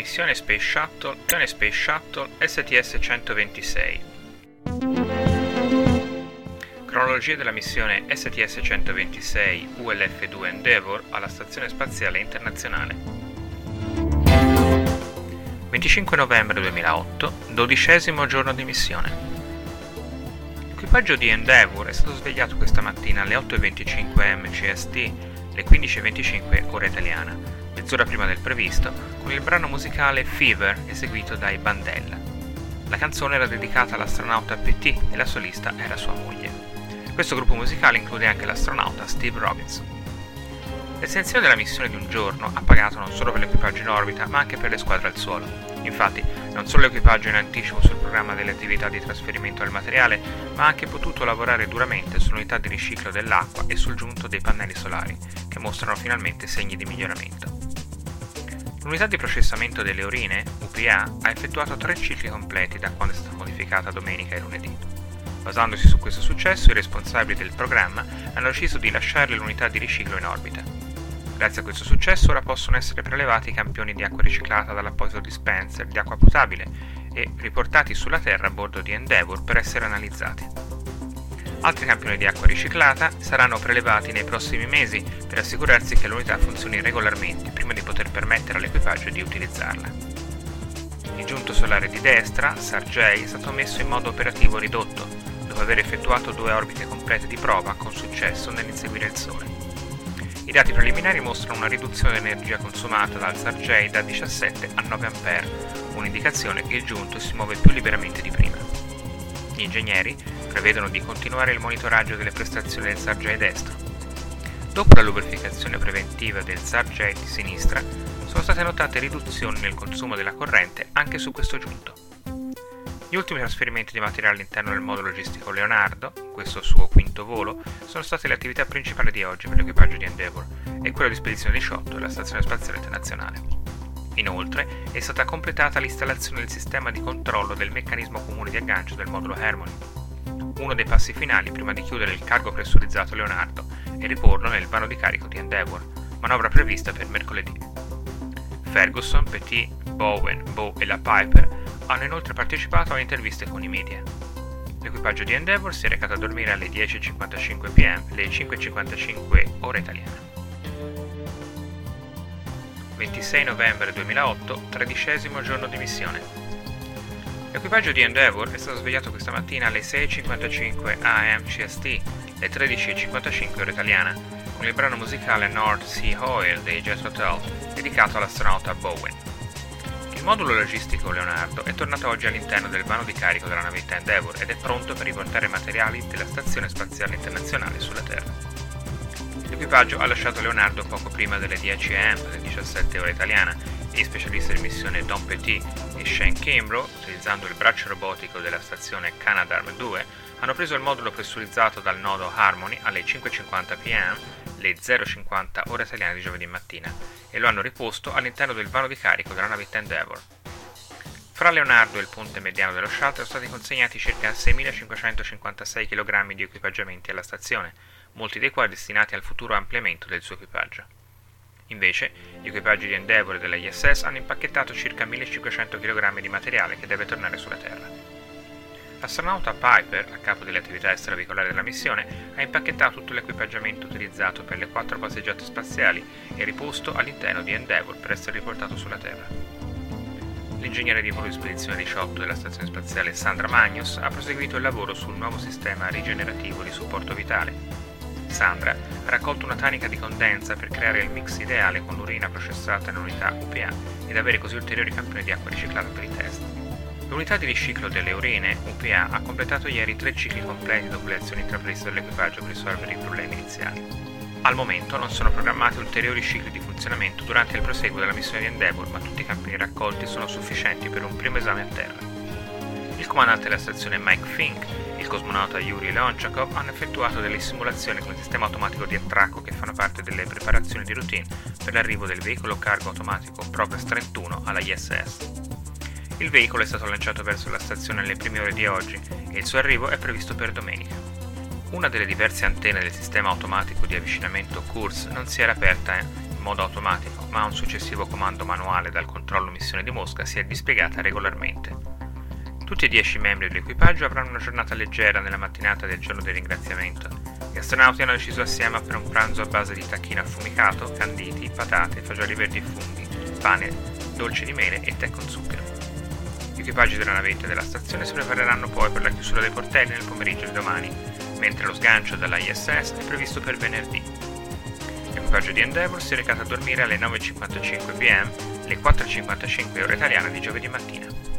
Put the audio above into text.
Missione Space Shuttle, missione Space Shuttle STS-126. Cronologia della missione STS-126 ULF-2 Endeavour alla Stazione Spaziale Internazionale. 25 novembre 2008, dodicesimo giorno di missione. L'equipaggio di Endeavour è stato svegliato questa mattina alle 8.25 MCST, le 15.25 ora italiana mezz'ora prima del previsto, con il brano musicale Fever eseguito dai Bandella. La canzone era dedicata all'astronauta PT e la solista era sua moglie. Questo gruppo musicale include anche l'astronauta Steve Robinson. L'estensione della missione di un giorno ha pagato non solo per l'equipaggio in orbita, ma anche per le squadre al suolo. Infatti, non solo l'equipaggio in anticipo sul programma delle attività di trasferimento del materiale, ma ha anche potuto lavorare duramente sull'unità di riciclo dell'acqua e sul giunto dei pannelli solari, che mostrano finalmente segni di miglioramento. L'unità di processamento delle urine, UPA, ha effettuato tre cicli completi da quando è stata modificata domenica e lunedì. Basandosi su questo successo, i responsabili del programma hanno deciso di lasciare l'unità di riciclo in orbita. Grazie a questo successo ora possono essere prelevati i campioni di acqua riciclata dall'apposito dispenser di acqua potabile e riportati sulla Terra a bordo di Endeavour per essere analizzati. Altri campioni di acqua riciclata saranno prelevati nei prossimi mesi per assicurarsi che l'unità funzioni regolarmente prima di poter permettere all'equipaggio di utilizzarla. Il giunto solare di destra, Sargei, è stato messo in modo operativo ridotto, dopo aver effettuato due orbite complete di prova con successo nell'inseguire il Sole. I dati preliminari mostrano una riduzione dell'energia consumata dal Sargei da 17 a 9 A, un'indicazione che il giunto si muove più liberamente di prima. Gli ingegneri prevedono di continuare il monitoraggio delle prestazioni del Sargei destro. Dopo la lubrificazione preventiva del Sargei di sinistra, sono state notate riduzioni nel consumo della corrente anche su questo giunto. Gli ultimi trasferimenti di materiale all'interno del modulo logistico Leonardo, questo suo quinto volo, sono state le attività principali di oggi per l'equipaggio di Endeavour e quella di spedizione 18 della Stazione Spaziale Internazionale. Inoltre è stata completata l'installazione del sistema di controllo del meccanismo comune di aggancio del modulo Harmony, uno dei passi finali prima di chiudere il cargo pressurizzato Leonardo e riporlo nel vano di carico di Endeavour, manovra prevista per mercoledì. Ferguson, Petit, Bowen, Bow e la Piper hanno inoltre partecipato a interviste con i media. L'equipaggio di Endeavour si è recato a dormire alle 10.55 pm, le 5.55 ora italiana. 26 novembre 2008, tredicesimo giorno di missione. L'equipaggio di Endeavour è stato svegliato questa mattina alle 6.55 am CST, le 13.55 ora italiana, con il brano musicale North Sea Oil dei Jet Hotel, dedicato all'astronauta Bowen. Il modulo logistico Leonardo è tornato oggi all'interno del vano di carico della navetta Endeavour ed è pronto per riportare materiali della Stazione Spaziale Internazionale sulla Terra. L'equipaggio ha lasciato Leonardo poco prima delle 10 am, le 17 ora italiana, e specialisti di missione Don Petit e Shane Kimbrough, utilizzando il braccio robotico della stazione Canadarm 2, hanno preso il modulo pressurizzato dal nodo Harmony alle 5.50 pm, le 0.50 ore italiane di giovedì mattina, e lo hanno riposto all'interno del vano di carico della navetta Endeavour. Fra Leonardo e il ponte mediano dello shuttle sono stati consegnati circa 6.556 kg di equipaggiamenti alla stazione, molti dei quali destinati al futuro ampliamento del suo equipaggio. Invece, gli equipaggi di Endeavour e della ISS hanno impacchettato circa 1500 kg di materiale che deve tornare sulla Terra. L'astronauta Piper, a capo delle attività extraveicolari della missione, ha impacchettato tutto l'equipaggiamento utilizzato per le quattro passeggiate spaziali e riposto all'interno di Endeavour per essere riportato sulla Terra. L'ingegnere di volo di spedizione 18 della stazione spaziale Sandra Magnus ha proseguito il lavoro sul nuovo sistema rigenerativo di supporto vitale, Sandra ha raccolto una tanica di condensa per creare il mix ideale con l'urina processata in unità UPA ed avere così ulteriori campioni di acqua riciclata per i test. L'unità di riciclo delle urine UPA ha completato ieri tre cicli completi dopo le azioni intraprese dall'equipaggio per risolvere i problemi iniziali. Al momento non sono programmati ulteriori cicli di funzionamento durante il proseguo della missione di Endeavour, ma tutti i campioni raccolti sono sufficienti per un primo esame a terra. Il comandante della stazione Mike Fink il cosmonauta Yuri Leonchakov hanno effettuato delle simulazioni con il sistema automatico di attracco che fanno parte delle preparazioni di routine per l'arrivo del veicolo cargo automatico Progress 31 alla ISS. Il veicolo è stato lanciato verso la stazione nelle prime ore di oggi e il suo arrivo è previsto per domenica. Una delle diverse antenne del sistema automatico di avvicinamento CURS non si era aperta in modo automatico, ma un successivo comando manuale dal controllo missione di Mosca si è dispiegata regolarmente. Tutti e dieci membri dell'equipaggio avranno una giornata leggera nella mattinata del giorno del ringraziamento. Gli astronauti hanno deciso assieme per un pranzo a base di tacchino affumicato, canditi, patate, fagioli verdi e funghi, pane, dolce di mele e tè con zucchero. Gli equipaggi della navetta e della stazione si prepareranno poi per la chiusura dei portelli nel pomeriggio di domani, mentre lo sgancio dalla ISS è previsto per venerdì. L'equipaggio di Endeavour si è recato a dormire alle 9.55 pm, le 4.55 ore italiane di giovedì mattina.